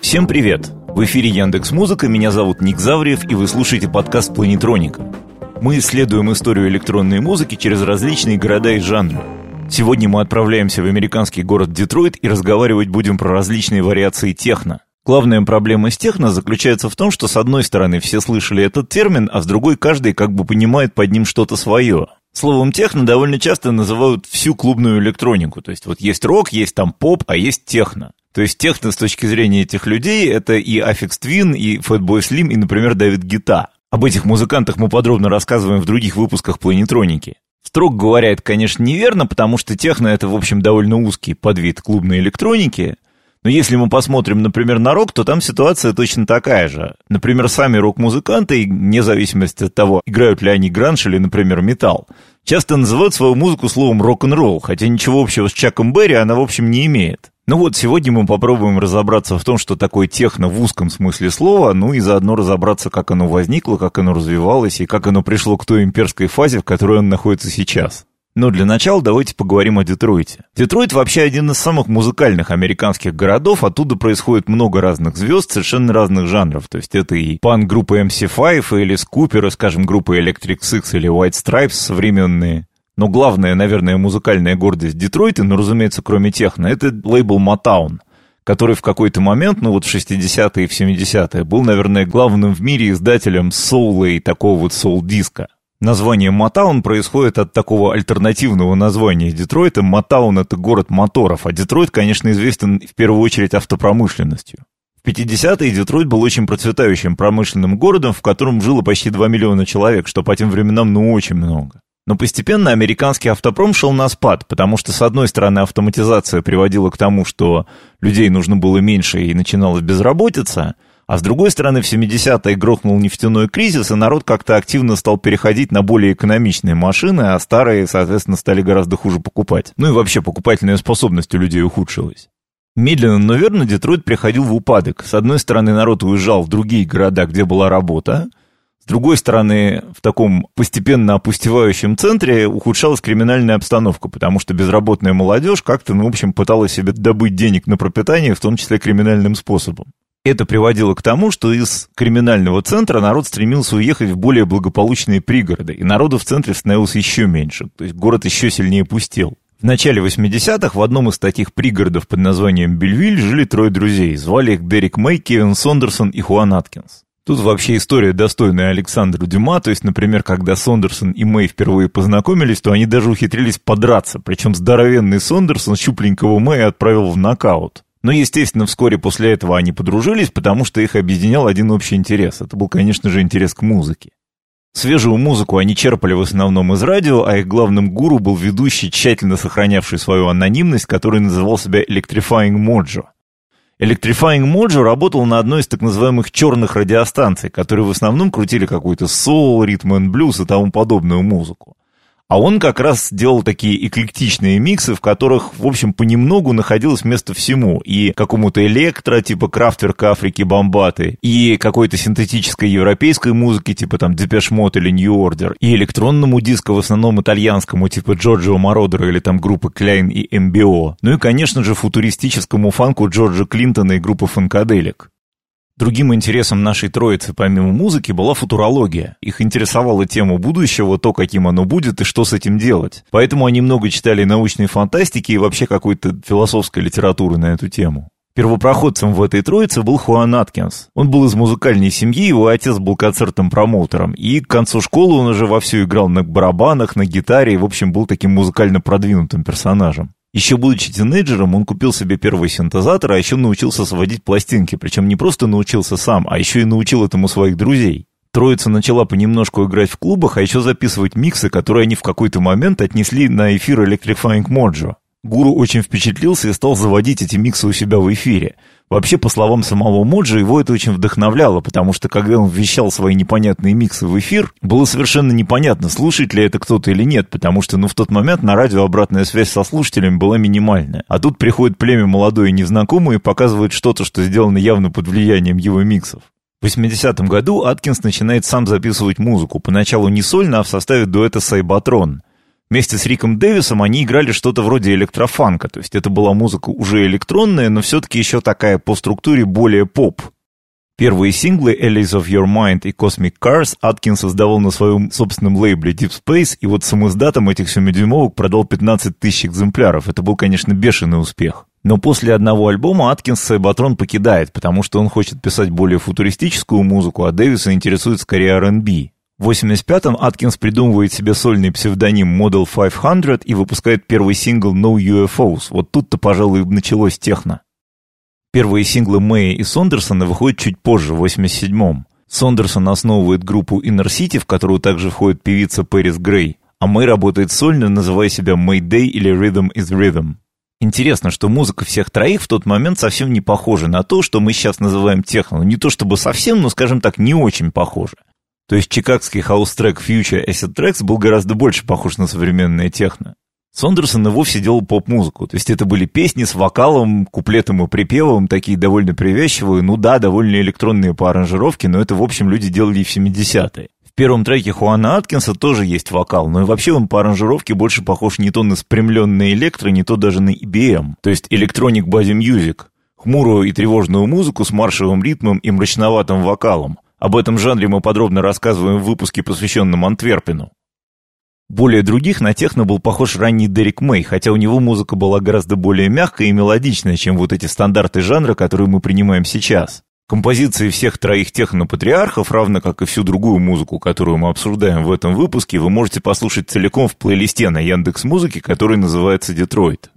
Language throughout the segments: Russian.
Всем привет! В эфире Яндекс Музыка, меня зовут Ник Завриев, и вы слушаете подкаст «Планетроника». Мы исследуем историю электронной музыки через различные города и жанры. Сегодня мы отправляемся в американский город Детройт и разговаривать будем про различные вариации техно. Главная проблема с техно заключается в том, что с одной стороны все слышали этот термин, а с другой каждый как бы понимает под ним что-то свое. Словом техно довольно часто называют всю клубную электронику. То есть вот есть рок, есть там поп, а есть техно. То есть техно с точки зрения этих людей это и Afex Twin, и Fatboy Slim, и, например, Дэвид Гита. Об этих музыкантах мы подробно рассказываем в других выпусках планетроники. Строго говоря, это, конечно, неверно, потому что техно — это, в общем, довольно узкий подвид клубной электроники. Но если мы посмотрим, например, на рок, то там ситуация точно такая же. Например, сами рок-музыканты, вне зависимости от того, играют ли они гранж или, например, металл, часто называют свою музыку словом рок-н-ролл, хотя ничего общего с Чаком Берри она, в общем, не имеет. Ну вот, сегодня мы попробуем разобраться в том, что такое техно в узком смысле слова, ну и заодно разобраться, как оно возникло, как оно развивалось и как оно пришло к той имперской фазе, в которой он находится сейчас. Но для начала давайте поговорим о Детройте. Детройт вообще один из самых музыкальных американских городов, оттуда происходит много разных звезд, совершенно разных жанров. То есть это и панк-группа MC5, и Элис скажем, группа Electric Six или White Stripes современные. Но главная, наверное, музыкальная гордость Детройта, ну, разумеется, кроме техно, это лейбл Motown, который в какой-то момент, ну вот в 60-е и в 70-е, был, наверное, главным в мире издателем соула и такого вот соул-диска. Название Motown происходит от такого альтернативного названия Детройта. Motown — это город моторов, а Детройт, конечно, известен в первую очередь автопромышленностью. В 50-е Детройт был очень процветающим промышленным городом, в котором жило почти 2 миллиона человек, что по тем временам ну очень много. Но постепенно американский автопром шел на спад, потому что, с одной стороны, автоматизация приводила к тому, что людей нужно было меньше и начиналась безработица, а с другой стороны, в 70-е грохнул нефтяной кризис, и народ как-то активно стал переходить на более экономичные машины, а старые, соответственно, стали гораздо хуже покупать. Ну и вообще покупательная способность у людей ухудшилась. Медленно, но верно Детройт приходил в упадок. С одной стороны, народ уезжал в другие города, где была работа, другой стороны, в таком постепенно опустевающем центре ухудшалась криминальная обстановка, потому что безработная молодежь как-то, ну, в общем, пыталась себе добыть денег на пропитание, в том числе криминальным способом. Это приводило к тому, что из криминального центра народ стремился уехать в более благополучные пригороды, и народу в центре становилось еще меньше, то есть город еще сильнее пустел. В начале 80-х в одном из таких пригородов под названием Бельвиль жили трое друзей. Звали их Дерек Мэй, Кевин Сондерсон и Хуан Аткинс. Тут вообще история достойная Александра Дюма, то есть, например, когда Сондерсон и Мэй впервые познакомились, то они даже ухитрились подраться, причем здоровенный Сондерсон щупленького Мэя отправил в нокаут. Но, естественно, вскоре после этого они подружились, потому что их объединял один общий интерес. Это был, конечно же, интерес к музыке. Свежую музыку они черпали в основном из радио, а их главным гуру был ведущий, тщательно сохранявший свою анонимность, который называл себя Electrifying Mojo. Electrifying Mojo работал на одной из так называемых черных радиостанций, которые в основном крутили какой-то соул, ритм и блюз и тому подобную музыку. А он как раз делал такие эклектичные миксы, в которых, в общем, понемногу находилось место всему. И какому-то электро, типа Крафтверка Африки Бомбаты, и какой-то синтетической европейской музыки, типа там Depeche Mode или New Order, и электронному диску, в основном итальянскому, типа Джорджио Мородера или там группы Klein и MBO. Ну и, конечно же, футуристическому фанку Джорджа Клинтона и группы Funkadelic. Другим интересом нашей троицы, помимо музыки, была футурология. Их интересовала тема будущего, то, каким оно будет и что с этим делать. Поэтому они много читали научной фантастики и вообще какой-то философской литературы на эту тему. Первопроходцем в этой троице был Хуан Аткинс. Он был из музыкальной семьи, его отец был концертным промоутером, и к концу школы он уже вовсю играл на барабанах, на гитаре, и, в общем, был таким музыкально продвинутым персонажем. Еще будучи тинейджером, он купил себе первый синтезатор, а еще научился сводить пластинки. Причем не просто научился сам, а еще и научил этому своих друзей. Троица начала понемножку играть в клубах, а еще записывать миксы, которые они в какой-то момент отнесли на эфир Electrifying Mojo. Гуру очень впечатлился и стал заводить эти миксы у себя в эфире. Вообще, по словам самого Моджи, его это очень вдохновляло, потому что когда он вещал свои непонятные миксы в эфир, было совершенно непонятно, слушает ли это кто-то или нет, потому что, ну, в тот момент на радио обратная связь со слушателями была минимальная. А тут приходит племя молодое и незнакомое и показывает что-то, что сделано явно под влиянием его миксов. В 80-м году Аткинс начинает сам записывать музыку, поначалу не сольно, а в составе дуэта Сайбатрон. Вместе с Риком Дэвисом они играли что-то вроде электрофанка, то есть это была музыка уже электронная, но все-таки еще такая по структуре более поп. Первые синглы «Allies of Your Mind» и «Cosmic Cars» Аткин создавал на своем собственном лейбле Deep Space, и вот сам издатом этих 7-дюймовок продал 15 тысяч экземпляров. Это был, конечно, бешеный успех. Но после одного альбома Аткинс Сайбатрон покидает, потому что он хочет писать более футуристическую музыку, а Дэвиса интересует скорее R&B. В 85-м Аткинс придумывает себе сольный псевдоним Model 500 и выпускает первый сингл No UFOs. Вот тут-то, пожалуй, началось техно. Первые синглы Мэя и Сондерсона выходят чуть позже, в 87-м. Сондерсон основывает группу Inner City, в которую также входит певица Пэрис Грей, а Мэй работает сольно, называя себя Mayday или Rhythm is Rhythm. Интересно, что музыка всех троих в тот момент совсем не похожа на то, что мы сейчас называем техно. Не то чтобы совсем, но, скажем так, не очень похожа. То есть чикагский хаус-трек Phuture Acid Tracks был гораздо больше похож на современное техно. Сондерсон и вовсе делал поп-музыку. То есть это были песни с вокалом, куплетом и припевом, такие довольно привязчивые, ну да, довольно электронные по аранжировке, но это, в общем, люди делали и в 70-е. В первом треке Хуана Аткинса тоже есть вокал, но и вообще он по аранжировке больше похож не то на спрямленный электро, не то даже на EBM, то есть Electronic Body Music. Хмурую и тревожную музыку с маршевым ритмом и мрачноватым вокалом. Об этом жанре мы подробно рассказываем в выпуске, посвященном Антверпену. Более других на техно был похож ранний Дерек Мэй, хотя у него музыка была гораздо более мягкая и мелодичная, чем вот эти стандарты жанра, которые мы принимаем сейчас. Композиции всех троих техно-патриархов, равно как и всю другую музыку, которую мы обсуждаем в этом выпуске, вы можете послушать целиком в плейлисте на Яндекс Музыке, который называется «Детройт».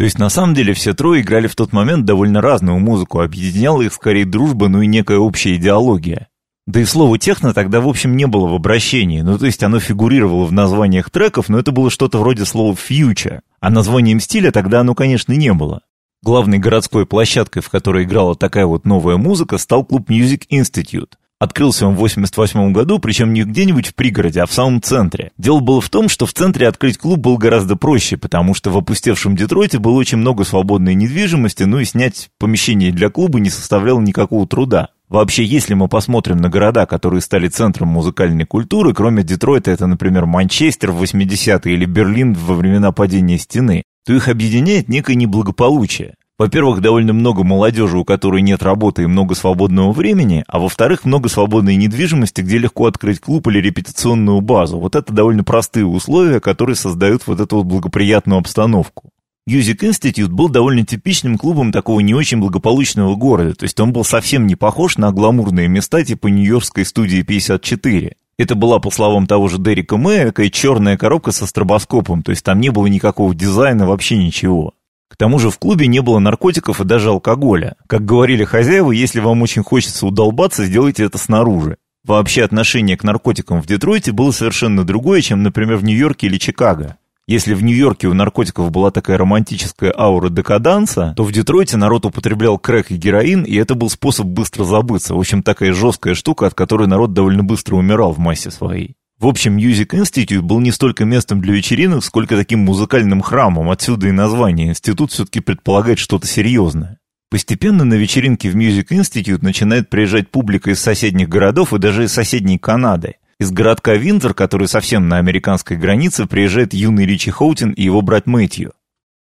То есть на самом деле все трое играли в тот момент довольно разную музыку, объединяла их скорее дружба, ну и некая общая идеология. Да и слово «техно» тогда, в общем, не было в обращении, ну то есть оно фигурировало в названиях треков, но это было что-то вроде слова «фьючер», а названием стиля тогда оно, конечно, не было. Главной городской площадкой, в которой играла такая вот новая музыка, стал клуб Music Institute. Открылся он в 88 году, причем не где-нибудь в пригороде, а в самом центре. Дело было в том, что в центре открыть клуб было гораздо проще, потому что в опустевшем Детройте было очень много свободной недвижимости, ну и снять помещение для клуба не составляло никакого труда. Вообще, если мы посмотрим на города, которые стали центром музыкальной культуры, кроме Детройта, это, например, Манчестер в 80-е или Берлин во времена падения стены, то их объединяет некое неблагополучие. Во-первых, довольно много молодежи, у которой нет работы и много свободного времени, а во-вторых, много свободной недвижимости, где легко открыть клуб или репетиционную базу. Вот это довольно простые условия, которые создают вот эту вот благоприятную обстановку. Music Institute был довольно типичным клубом такого не очень благополучного города, то есть он был совсем не похож на гламурные места типа Нью-Йоркской студии 54. Это была, по словам того же Дерека Мэя, черная коробка со стробоскопом, то есть там не было никакого дизайна, вообще ничего. К тому же в клубе не было наркотиков и даже алкоголя. Как говорили хозяева, если вам очень хочется удолбаться, сделайте это снаружи. Вообще отношение к наркотикам в Детройте было совершенно другое, чем, например, в Нью-Йорке или Чикаго. Если в Нью-Йорке у наркотиков была такая романтическая аура декаданса, то в Детройте народ употреблял крэк и героин, и это был способ быстро забыться. В общем, такая жесткая штука, от которой народ довольно быстро умирал в массе своей. В общем, Music Institute был не столько местом для вечеринок, сколько таким музыкальным храмом, отсюда и название. Институт все-таки предполагает что-то серьезное. Постепенно на вечеринки в Music Institute начинает приезжать публика из соседних городов и даже из соседней Канады. Из городка Винзор, который совсем на американской границе, приезжает юный Ричи Хоутин и его брат Мэтью.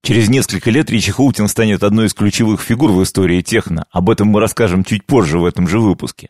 Через несколько лет Ричи Хоутин станет одной из ключевых фигур в истории техно. Об этом мы расскажем чуть позже в этом же выпуске.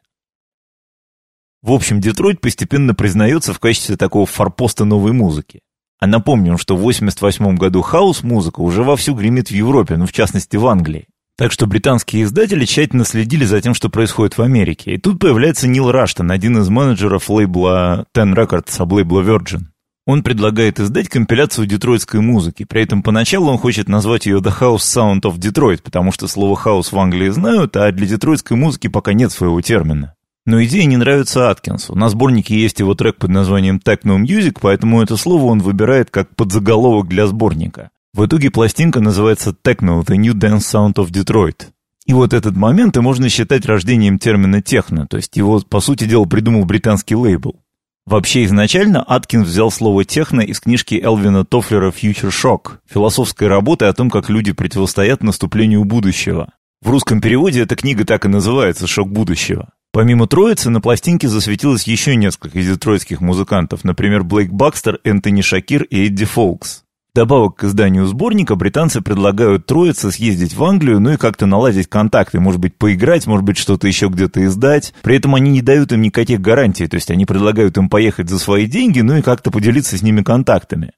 В общем, Детройт постепенно признается в качестве такого форпоста новой музыки. А напомним, что в 88 году хаос-музыка уже вовсю гремит в Европе, ну в частности в Англии. Так что британские издатели тщательно следили за тем, что происходит в Америке. И тут появляется Нил Раштон, один из менеджеров лейбла Ten Records, об лейбла Virgin. Он предлагает издать компиляцию детройтской музыки. При этом поначалу он хочет назвать ее The House Sound of Detroit, потому что слово «хаус» в Англии знают, а для детройтской музыки пока нет своего термина. Но идея не нравится Аткинсу. На сборнике есть его трек под названием Techno Music, поэтому это слово он выбирает как подзаголовок для сборника. В итоге пластинка называется Techno – The New Dance Sound of Detroit. И вот этот момент и можно считать рождением термина техно, то есть его, по сути дела, придумал британский лейбл. Вообще изначально Аткинс взял слово «техно» из книжки Элвина Тофлера «Future Shock», философской работы о том, как люди противостоят наступлению будущего. В русском переводе эта книга так и называется «Шок будущего». Помимо троицы, на пластинке засветилось еще несколько детройтских музыкантов, например, Блейк Бакстер, Энтони Шакир и Эдди Фолкс. Добавок к изданию сборника британцы предлагают троице съездить в Англию, ну и как-то наладить контакты, может быть, поиграть, может быть, что-то еще где-то издать. При этом они не дают им никаких гарантий, то есть они предлагают им поехать за свои деньги, ну и как-то поделиться с ними контактами.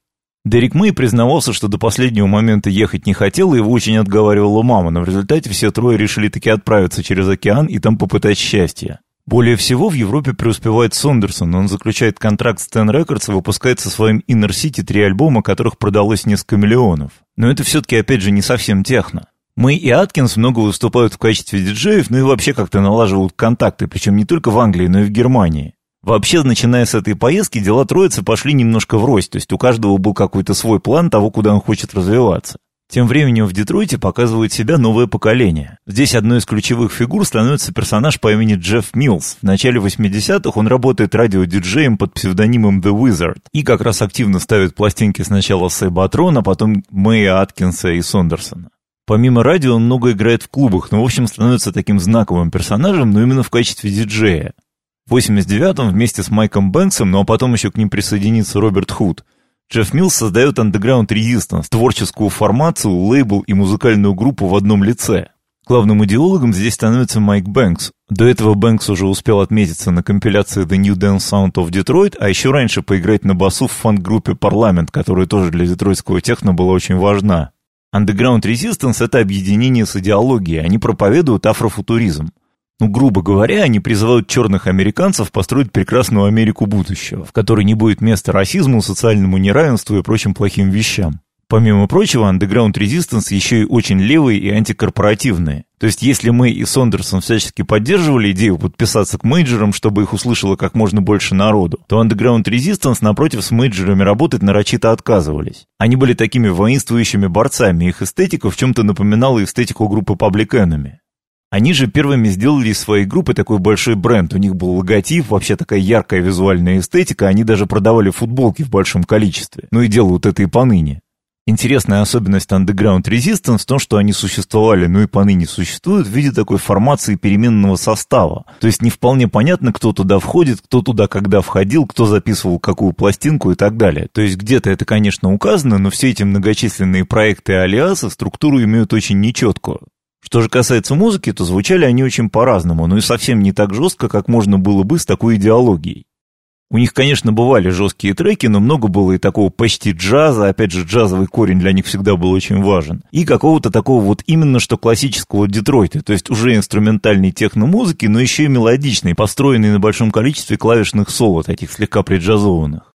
Дерек Мэй признавался, что до последнего момента ехать не хотел, и его очень отговаривала мама, но в результате все трое решили таки отправиться через океан и там попытать счастье. Более всего в Европе преуспевает Сондерсон, он заключает контракт с Ten Records и выпускает со своим Inner City три альбома, которых продалось несколько миллионов. Но это все-таки, опять же, не совсем техно. Мэй и Аткинс много выступают в качестве диджеев, ну и вообще как-то налаживают контакты, причем не только в Англии, но и в Германии. Вообще, начиная с этой поездки, дела троицы пошли немножко врозь, то есть у каждого был какой-то свой план того, куда он хочет развиваться. Тем временем в Детройте показывает себя новое поколение. Здесь одной из ключевых фигур становится персонаж по имени Джефф Милс. В начале 80-х он работает радиодиджеем под псевдонимом The Wizard и как раз активно ставит пластинки сначала Сейбатрона, а потом Мэя Аткинса и Сондерсона. Помимо радио он много играет в клубах, но в общем становится таким знаковым персонажем, но именно в качестве диджея. В 89-м вместе с Майком Бэнксом, ну а потом еще к ним присоединится Роберт Худ, Джефф Милс создает Underground Resistance, творческую формацию, лейбл и музыкальную группу в одном лице. Главным идеологом здесь становится Майк Бэнкс. До этого Бэнкс уже успел отметиться на компиляции The New Dance Sound of Detroit, а еще раньше поиграть на басу в фан-группе Parliament, которая тоже для детройтского техно была очень важна. Underground Resistance — это объединение с идеологией, они проповедуют афрофутуризм. Ну, грубо говоря, они призывают черных американцев построить прекрасную Америку будущего, в которой не будет места расизму, социальному неравенству и прочим плохим вещам. Помимо прочего, Underground Resistance еще и очень левые и антикорпоративные. То есть, если Мэй и Сондерсон всячески поддерживали идею подписаться к мейджорам, чтобы их услышало как можно больше народу, то Underground Resistance, напротив, с мейджорами работать нарочито отказывались. Они были такими воинствующими борцами, их эстетика в чем-то напоминала эстетику группы Public Enemy. Они же первыми сделали из своей группы такой большой бренд. У них был логотип, вообще такая яркая визуальная эстетика. Они даже продавали футболки в большом количестве. Ну и делают это и поныне. Интересная особенность Underground Resistance в том, что они существовали, ну и поныне существуют в виде такой формации переменного состава. То есть не вполне понятно, кто туда входит, кто туда когда входил, кто записывал какую пластинку и так далее. То есть где-то это, конечно, указано, но все эти многочисленные проекты алиасы структуру имеют очень нечеткую. Что же касается музыки, то звучали они очень по-разному, но и совсем не так жестко, как можно было бы с такой идеологией. У них, конечно, бывали жесткие треки, но много было и такого почти джаза, опять же, джазовый корень для них всегда был очень важен, и какого-то такого вот именно что классического Детройта, то есть уже инструментальной техномузыки, но еще и мелодичной, построенной на большом количестве клавишных соло, таких слегка преджазованных.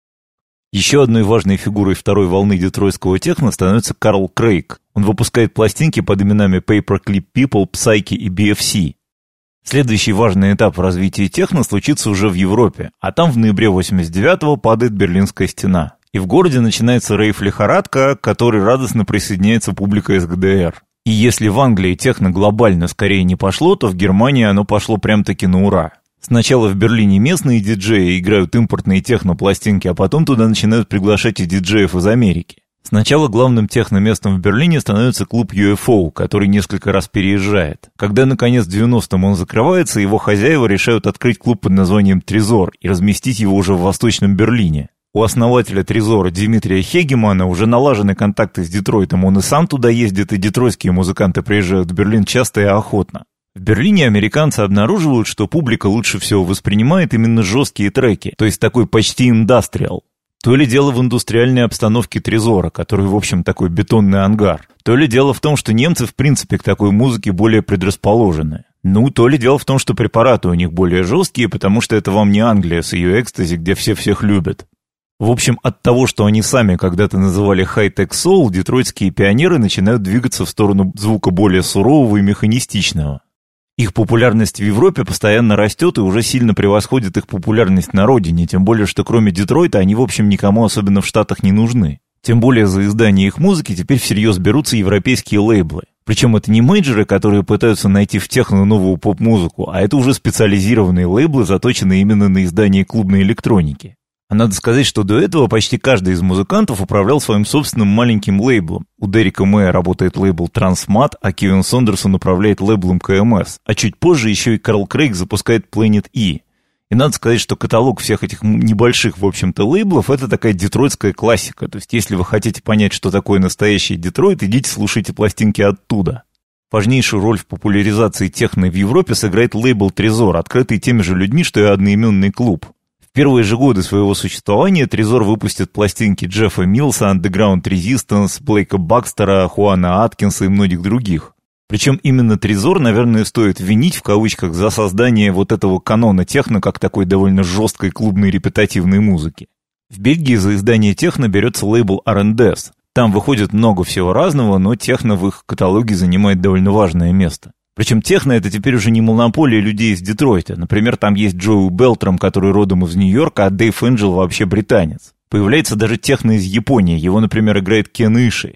Еще одной важной фигурой второй волны детройтского техно становится Карл Крейг. Он выпускает пластинки под именами Paperclip People, Psyche и BFC. Следующий важный этап в развитии техно случится уже в Европе, а там в ноябре 89-го падает Берлинская стена. И в городе начинается рейф-лихорадка, к которой радостно присоединяется публика из ГДР. И если в Англии техно глобально скорее не пошло, то в Германии оно пошло прям-таки на ура. Сначала в Берлине местные диджеи играют импортные технопластинки, а потом туда начинают приглашать и диджеев из Америки. Сначала главным техноместом в Берлине становится клуб UFO, который несколько раз переезжает. Когда, наконец, в 90-м он закрывается, его хозяева решают открыть клуб под названием «Трезор» и разместить его уже в Восточном Берлине. У основателя «Трезора» Дмитрия Хегемана уже налажены контакты с Детройтом, он и сам туда ездит, и детройтские музыканты приезжают в Берлин часто и охотно. В Берлине американцы обнаруживают, что публика лучше всего воспринимает именно жесткие треки, то есть такой почти индастриал. То ли дело в индустриальной обстановке Трезора, который, в общем, такой бетонный ангар. То ли дело в том, что немцы, в принципе, к такой музыке более предрасположены. Ну, то ли дело в том, что препараты у них более жесткие, потому что это вам не Англия с ее экстази, где все всех любят. В общем, от того, что они сами когда-то называли хай-тек соул, детройтские пионеры начинают двигаться в сторону звука более сурового и механистичного. Их популярность в Европе постоянно растет и уже сильно превосходит их популярность на родине, тем более, что кроме Детройта они, в общем, никому особенно в Штатах не нужны. Тем более за издание их музыки теперь всерьез берутся европейские лейблы. Причем это не мейджеры, которые пытаются найти в техно новую поп-музыку, а это уже специализированные лейблы, заточенные именно на издание клубной электроники. А надо сказать, что до этого почти каждый из музыкантов управлял своим собственным маленьким лейблом. У Дерека Мэя работает лейбл Transmat, а Кевин Сондерсон управляет лейблом КМС. А чуть позже еще и Карл Крейг запускает Planet E. И надо сказать, что каталог всех этих небольших, в общем-то, лейблов — это такая детройтская классика. То есть, если вы хотите понять, что такое настоящий Детройт, идите слушайте пластинки оттуда. Важнейшую роль в популяризации техно в Европе сыграет лейбл «Трезор», открытый теми же людьми, что и одноименный клуб. Первые же годы своего существования «Трезор» выпустит пластинки Джеффа Милса, Underground Resistance, Блейка Бакстера, Хуана Аткинса и многих других. Причем именно Трезор, наверное, стоит винить в кавычках за создание вот этого канона техно как такой довольно жесткой клубной репетативной музыки. В Бельгии за издание техно берется лейбл R&S. Там выходит много всего разного, но техно в их каталоге занимает довольно важное место. Причем техно это теперь уже не монополия людей из Детройта. Например, там есть Джоу Белтрам, который родом из Нью-Йорка, а Дэйв Энджел вообще британец. Появляется даже техно из Японии. Его, например, играет Кен Иши.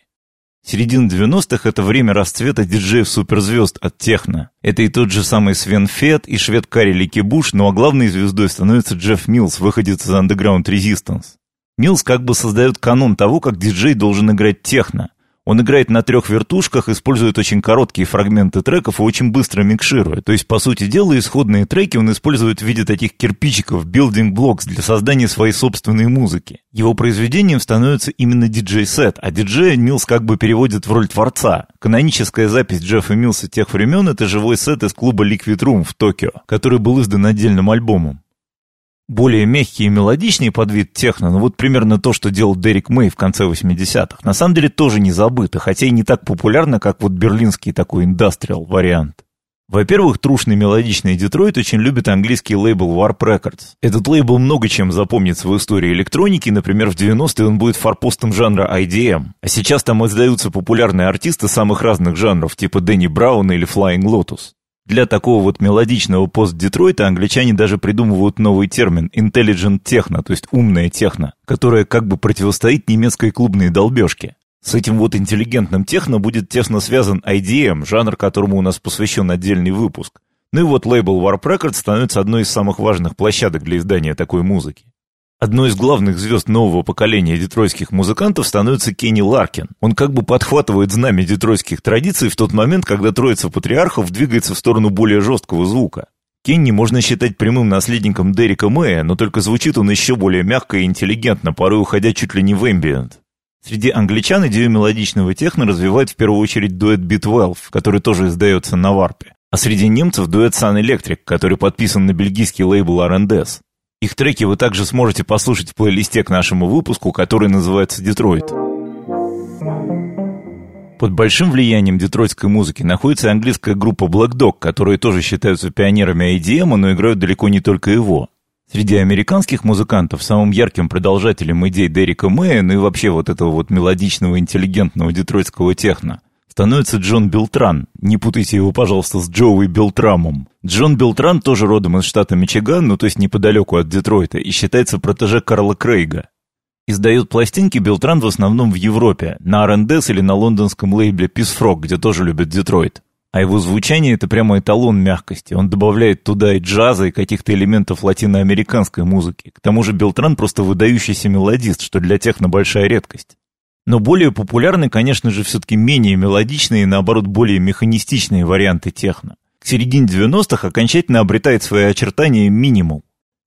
Середина 90-х — это время расцвета диджеев-суперзвезд от техно. Это и тот же самый Свен Фет, и швед Кари Лекебуш, ну а главной звездой становится Джефф Милс, выходец из Underground Resistance. Милс как бы создает канон того, как диджей должен играть техно. Он играет на трех вертушках, использует очень короткие фрагменты треков и очень быстро микширует. То есть, по сути дела, исходные треки он использует в виде таких кирпичиков, building blocks для создания своей собственной музыки. Его произведением становится именно диджей-сет, а диджея Милс как бы переводит в роль творца. Каноническая запись Джеффа Милса тех времен — это живой сет из клуба Liquid Room в Токио, который был издан отдельным альбомом более мягкий и мелодичный под вид техно, ну вот примерно то, что делал Дерек Мэй в конце 80-х, на самом деле тоже не забыто, хотя и не так популярно, как вот берлинский такой индастриал вариант. Во-первых, трушный мелодичный Детройт очень любит английский лейбл Warp Records. Этот лейбл много чем запомнится в истории электроники, например, в 90-е он будет форпостом жанра IDM. А сейчас там издаются популярные артисты самых разных жанров, типа Дэнни Брауна или Flying Lotus. Для такого вот мелодичного пост-Детройта англичане даже придумывают новый термин «intelligent techno», то есть умная техно, которая как бы противостоит немецкой клубной долбежке. С этим вот интеллигентным техно будет тесно связан IDM, жанр которому у нас посвящен отдельный выпуск. Ну и вот лейбл Warp Records становится одной из самых важных площадок для издания такой музыки. Одной из главных звезд нового поколения детройтских музыкантов становится Кенни Ларкин. Он как бы подхватывает знамя детройтских традиций в тот момент, когда троица патриархов двигается в сторону более жесткого звука. Кенни можно считать прямым наследником Дерека Мэя, но только звучит он еще более мягко и интеллигентно, порой уходя чуть ли не в эмбиент. Среди англичан идею мелодичного техно развивает в первую очередь дуэт Beat который тоже издается на варпе. А среди немцев дуэт Sun Electric, который подписан на бельгийский лейбл R&S. Их треки вы также сможете послушать в плейлисте к нашему выпуску, который называется «Детройт». Под большим влиянием детройтской музыки находится английская группа Black Dog, которые тоже считаются пионерами IDM, но играют далеко не только его. Среди американских музыкантов самым ярким продолжателем идей Дерека Мэя, ну и вообще вот этого вот мелодичного, интеллигентного детройтского техно, становится Джон Белтран. Не путайте его, пожалуйста, с Джоуи Белтрамом. Джон Белтран тоже родом из штата Мичиган, ну то есть неподалеку от Детройта, и считается протеже Карла Крейга. Издает пластинки Белтран в основном в Европе, на R&S или на лондонском лейбле Peace Frog, где тоже любят Детройт. А его звучание — это прямо эталон мягкости. Он добавляет туда и джаза, и каких-то элементов латиноамериканской музыки. К тому же Белтран просто выдающийся мелодист, что для техно большая редкость. Но более популярны, конечно же, все-таки менее мелодичные и, наоборот, более механистичные варианты техно. К середине 90-х окончательно обретает свои очертания минимум.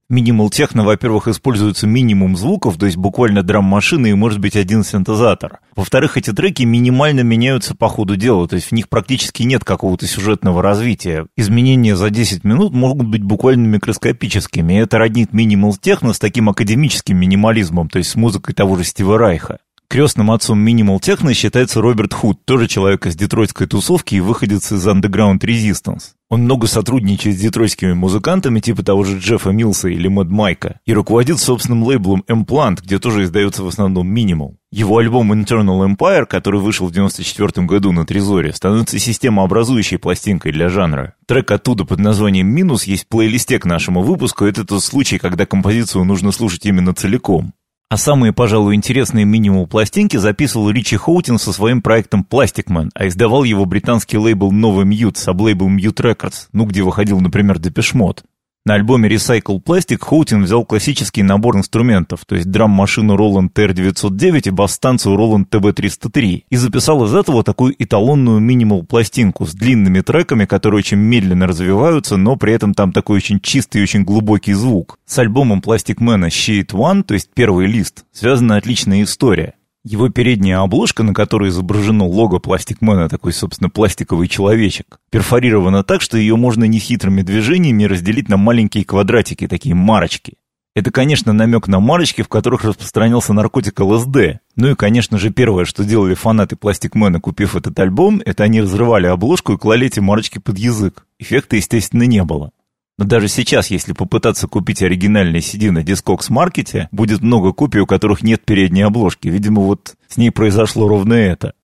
Минимал техно, во-первых, используется минимум звуков, то есть буквально драм-машины и, может быть, один синтезатор. Во-вторых, эти треки минимально меняются по ходу дела, то есть в них практически нет какого-то сюжетного развития. Изменения за 10 минут могут быть буквально микроскопическими, и это роднит минимал техно с таким академическим минимализмом, то есть с музыкой того же Стива Райха. Крестным отцом Minimal Techno считается Роберт Худ, тоже человек из детройтской тусовки и выходец из Underground Resistance. Он много сотрудничает с детройтскими музыкантами типа того же Джеффа Милса или Мэд Майка и руководит собственным лейблом Implant, где тоже издается в основном Minimal. Его альбом Internal Empire, который вышел в 94 году на Трезоре, становится системообразующей пластинкой для жанра. Трек оттуда под названием «Минус» есть в плейлисте к нашему выпуску. Это тот случай, когда композицию нужно слушать именно целиком. А самые, пожалуй, интересные минимум пластинки записывал Ричи Хоутин со своим проектом Man, а издавал его британский лейбл Новый Мьют, саблейбл Mute Records, ну где выходил, например, Депешмот. На альбоме Recycle Plastic Хоутин взял классический набор инструментов, то есть драм-машину Roland TR-909 и бас-станцию Roland TB-303, и записал из этого такую эталонную минимал-пластинку с длинными треками, которые очень медленно развиваются, но при этом там такой очень чистый и очень глубокий звук. С альбомом Plastic Man Sheet One, то есть первый лист, связана отличная история. Его передняя обложка, на которой изображено лого пластикмена, такой, собственно, пластиковый человечек, перфорирована так, что ее можно нехитрыми движениями разделить на маленькие квадратики, такие марочки. Это, конечно, намек на марочки, в которых распространялся наркотик ЛСД. Ну и, конечно же, первое, что делали фанаты Пластикмена, купив этот альбом, это они разрывали обложку и клали эти марочки под язык. Эффекта, естественно, не было. Но даже сейчас, если попытаться купить оригинальный CD на Discogs маркете, будет много копий, у которых нет передней обложки. Видимо, вот с ней произошло ровно это.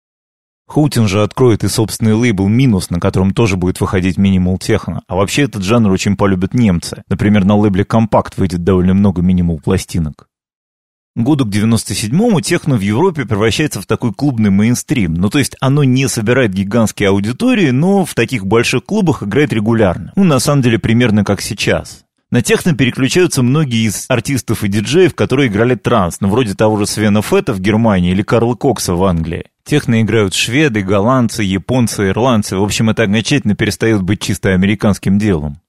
Хоутин же откроет и собственный лейбл «Минус», на котором тоже будет выходить минимал техно. А вообще этот жанр очень полюбят немцы. Например, на лейбле «Компакт» выйдет довольно много минимал пластинок. Году к 97-му техно в Европе превращается в такой клубный мейнстрим. Ну, то есть оно не собирает гигантские аудитории, но в таких больших клубах играет регулярно. Ну, на самом деле, примерно как сейчас. На техно переключаются многие из артистов и диджеев, которые играли транс, ну, вроде того же Свена Фета в Германии или Карла Кокса в Англии. Техно играют шведы, голландцы, японцы, ирландцы. В общем, это окончательно перестает быть чисто американским делом.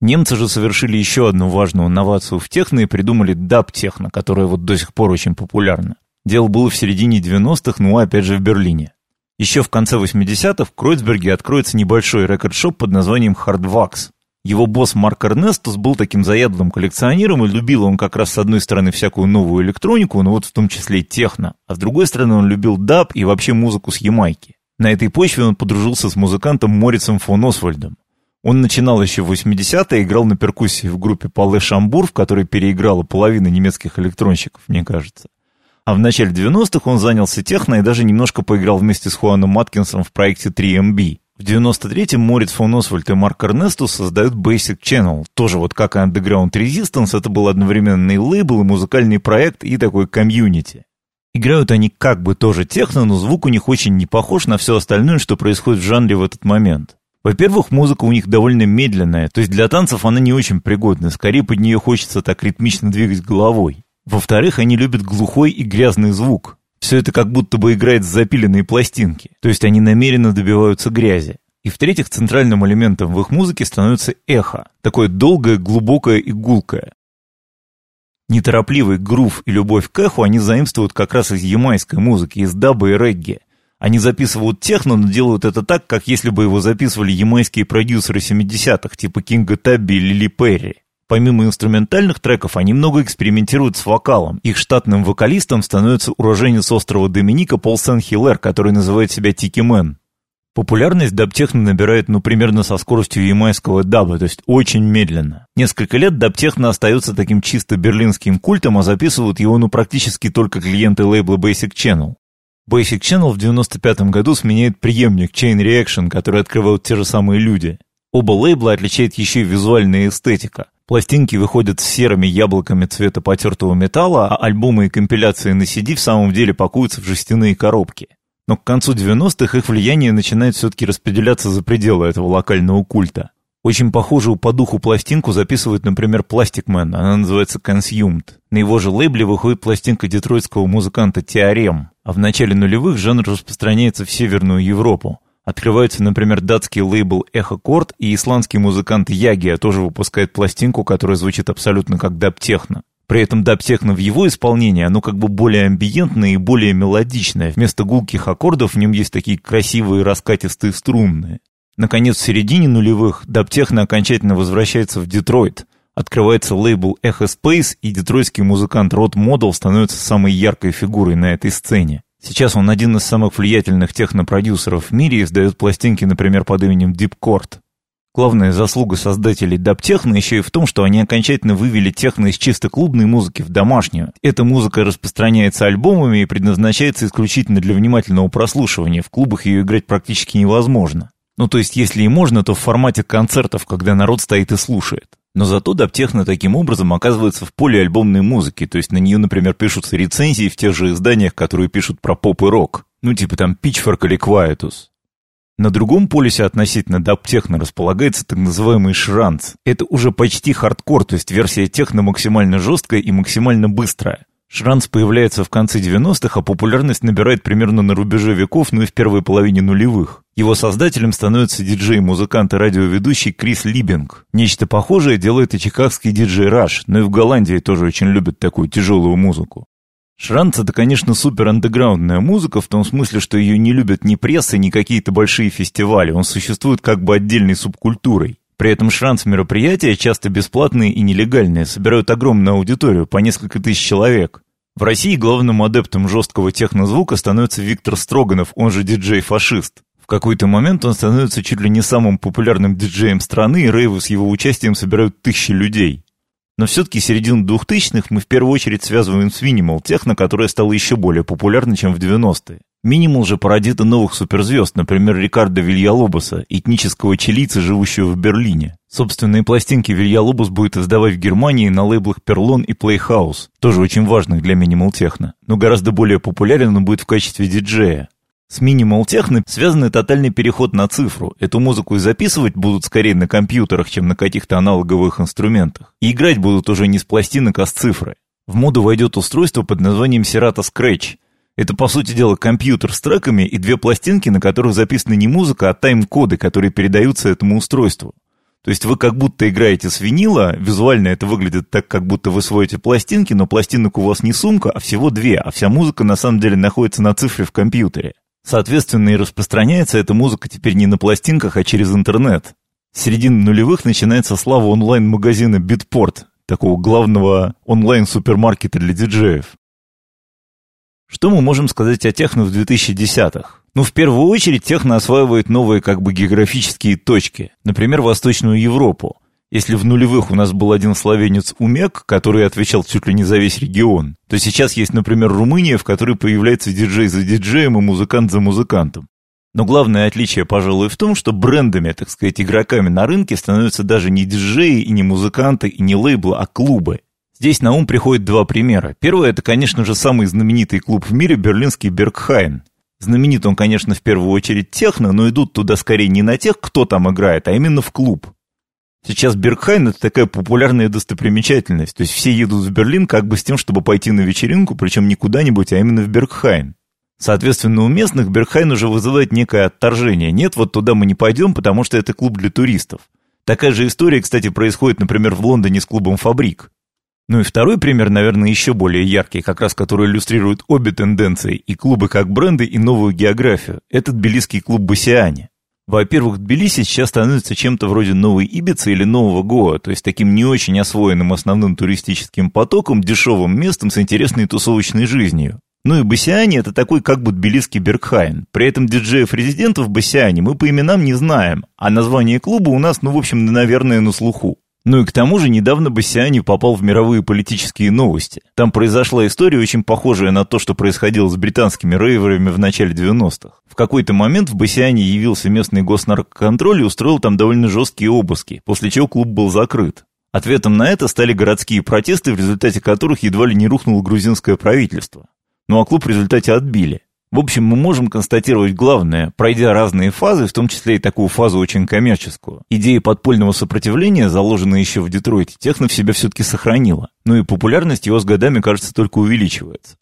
Немцы же совершили еще одну важную инновацию в техно и придумали даб-техно, которая вот до сих пор очень популярна. Дело было в середине 90-х, ну опять же в Берлине. Еще в конце 80-х в Кройцберге откроется небольшой рекорд-шоп под названием Hardwax. Его босс Марк Эрнестус был таким заядлым коллекционером, и любил он как раз с одной стороны всякую новую электронику, но вот в том числе и техно, а с другой стороны он любил даб и вообще музыку с Ямайки. На этой почве он подружился с музыкантом Морицем фон Освальдом. Он начинал еще в 80-е, играл на перкуссии в группе Пале Шамбур, в которой переиграла половина немецких электронщиков, мне кажется. А в начале 90-х он занялся техно и даже немножко поиграл вместе с Хуаном Маткинсом в проекте 3MB. В 93-м Морец фон Освальд и Марк Эрнестус создают Basic Channel. Тоже вот как и Underground Resistance, это был одновременно и лейбл, и музыкальный проект, и такой комьюнити. Играют они как бы тоже техно, но звук у них очень не похож на все остальное, что происходит в жанре в этот момент. Во-первых, музыка у них довольно медленная, то есть для танцев она не очень пригодна, скорее под нее хочется так ритмично двигать головой. Во-вторых, они любят глухой и грязный звук. Все это как будто бы играет с запиленной пластинки, то есть они намеренно добиваются грязи. И в-третьих, центральным элементом в их музыке становится эхо, такое долгое, глубокое и гулкое. Неторопливый грув и любовь к эху они заимствуют как раз из ямайской музыки, из даба и регги. Они записывают техно, но делают это так, как если бы его записывали ямайские продюсеры 70-х, типа Кинга Табби или Ли Перри. Помимо инструментальных треков, они много экспериментируют с вокалом. Их штатным вокалистом становится уроженец острова Доминика Пол Сент-Хилер, который называет себя Tikiman. Популярность даб-техно набирает, ну, примерно со скоростью ямайского даба, то есть очень медленно. Несколько лет даб-техно остается таким чисто берлинским культом, а записывают его, ну, практически только клиенты лейбла Basic Channel. Basic Channel в 95 году сменяет преемник Chain Reaction, который открывают те же самые люди. Оба лейбла отличает еще и визуальная эстетика. Пластинки выходят с серыми яблоками цвета потертого металла, а альбомы и компиляции на CD в самом деле пакуются в жестяные коробки. Но к концу 90-х их влияние начинает все-таки распределяться за пределы этого локального культа. Очень похожую по духу пластинку записывает, например, Plastic Man, она называется Consumed. На его же лейбле выходит пластинка детройтского музыканта Теорем, а в начале нулевых жанр распространяется в Северную Европу. Открывается, например, датский лейбл Echo Chord, и исландский музыкант Ягия тоже выпускает пластинку, которая звучит абсолютно как даб-техно. При этом даб-техно в его исполнении, оно как бы более амбиентное и более мелодичное. Вместо гулких аккордов в нем есть такие красивые раскатистые струнные. Наконец, в середине нулевых дабтехно окончательно возвращается в Детройт. Открывается лейбл Echo Space, и детройтский музыкант Род Модел становится самой яркой фигурой на этой сцене. Сейчас он один из самых влиятельных технопродюсеров в мире и издает пластинки, например, под именем Deep Court. Главная заслуга создателей дабтехно еще и в том, что они окончательно вывели техно из чисто клубной музыки в домашнюю. Эта музыка распространяется альбомами и предназначается исключительно для внимательного прослушивания. В клубах ее играть практически невозможно. Ну, то есть, если и можно, то в формате концертов, когда народ стоит и слушает. Но зато даб-техно таким образом оказывается в поле альбомной музыки, то есть на нее, например, пишутся рецензии в тех же изданиях, которые пишут про поп и рок. Ну, типа там Pitchfork или Quietus. На другом полюсе относительно даб-техно располагается так называемый шранц. Это уже почти хардкор, то есть версия техно максимально жесткая и максимально быстрая. Шранц появляется в конце 90-х, а популярность набирает примерно на рубеже веков, ну и в первой половине нулевых. Его создателем становится диджей-музыкант и радиоведущий Крис Либинг. Нечто похожее делает и чикагский диджей Раш, но и в Голландии тоже очень любят такую тяжелую музыку. Шранц — это, конечно, супер андеграундная музыка, в том смысле, что ее не любят ни пресса, ни какие-то большие фестивали. Он существует как бы отдельной субкультурой. При этом шранс мероприятия, часто бесплатные и нелегальные, собирают огромную аудиторию, по несколько тысяч человек. В России главным адептом жесткого технозвука становится Виктор Строганов, он же диджей-фашист. В какой-то момент он становится чуть ли не самым популярным диджеем страны, и рейвы с его участием собирают тысячи людей. Но все-таки середину двухтысячных мы в первую очередь связываем с Minimal техно, которая стала еще более популярной, чем в 90-е. Минимал же породит и новых суперзвезд, например, Рикардо Вильялобоса, этнического чилийца, живущего в Берлине. Собственные пластинки Вильялобос будет издавать в Германии на лейблах Перлон и Playhouse, тоже очень важных для минимал техно, но гораздо более популярен он будет в качестве диджея. С минимал техно связан тотальный переход на цифру. Эту музыку и записывать будут скорее на компьютерах, чем на каких-то аналоговых инструментах. И играть будут уже не с пластинок, а с цифры. В моду войдет устройство под названием Serato Scratch – это, по сути дела, компьютер с треками и две пластинки, на которых записана не музыка, а тайм-коды, которые передаются этому устройству. То есть вы как будто играете с винила, визуально это выглядит так, как будто вы сводите пластинки, но пластинок у вас не сумка, а всего две, а вся музыка на самом деле находится на цифре в компьютере. Соответственно, и распространяется эта музыка теперь не на пластинках, а через интернет. С середины нулевых начинается слава онлайн-магазина Bitport, такого главного онлайн-супермаркета для диджеев. Что мы можем сказать о техно в 2010-х? Ну, в первую очередь, техно осваивает новые как бы географические точки, например, Восточную Европу. Если в нулевых у нас был один словенец Умек, который отвечал чуть ли не за весь регион, то сейчас есть, например, Румыния, в которой появляется диджей за диджеем и музыкант за музыкантом. Но главное отличие, пожалуй, в том, что брендами, так сказать, игроками на рынке становятся даже не диджеи и не музыканты и не лейблы, а клубы. Здесь на ум приходят два примера. Первый – это, конечно же, самый знаменитый клуб в мире – берлинский Бергхайн. Знаменит он, конечно, в первую очередь техно, но идут туда скорее не на тех, кто там играет, а именно в клуб. Сейчас Бергхайн – это такая популярная достопримечательность. То есть все едут в Берлин как бы с тем, чтобы пойти на вечеринку, причем не куда-нибудь, а именно в Бергхайн. Соответственно, у местных Бергхайн уже вызывает некое отторжение. Нет, вот туда мы не пойдем, потому что это клуб для туристов. Такая же история, кстати, происходит, например, в Лондоне с клубом «Фабрик». Ну и второй пример, наверное, еще более яркий, как раз который иллюстрирует обе тенденции, и клубы как бренды, и новую географию. Это тбилисский клуб «Басиане». Во-первых, Тбилиси сейчас становится чем-то вроде новой Ибицы или нового Гоа, то есть таким не очень освоенным основным туристическим потоком, дешевым местом с интересной тусовочной жизнью. Ну и Басиане это такой как бы тбилисский Бергхайн. При этом диджеев-резидентов в Басиане мы по именам не знаем, а название клуба у нас, ну, в общем, наверное, на слуху. Ну и к тому же недавно Бассиани попал в мировые политические новости. Там произошла история, очень похожая на то, что происходило с британскими рейверами в начале 90-х. В какой-то момент в Бассиане явился местный госнаркоконтроль и устроил там довольно жесткие обыски, после чего клуб был закрыт. Ответом на это стали городские протесты, в результате которых едва ли не рухнуло грузинское правительство. Ну а клуб в результате отбили. В общем, мы можем констатировать главное, пройдя разные фазы, в том числе и такую фазу очень коммерческую. Идея подпольного сопротивления, заложенная еще в Детройте, техно в себя все-таки сохранила. Ну и популярность его с годами, кажется, только увеличивается.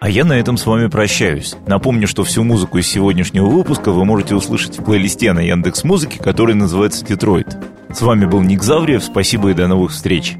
А я на этом с вами прощаюсь. Напомню, что всю музыку из сегодняшнего выпуска вы можете услышать в плейлисте на Яндекс Музыке, который называется «Детройт». С вами был Ник Завриев, спасибо и до новых встреч.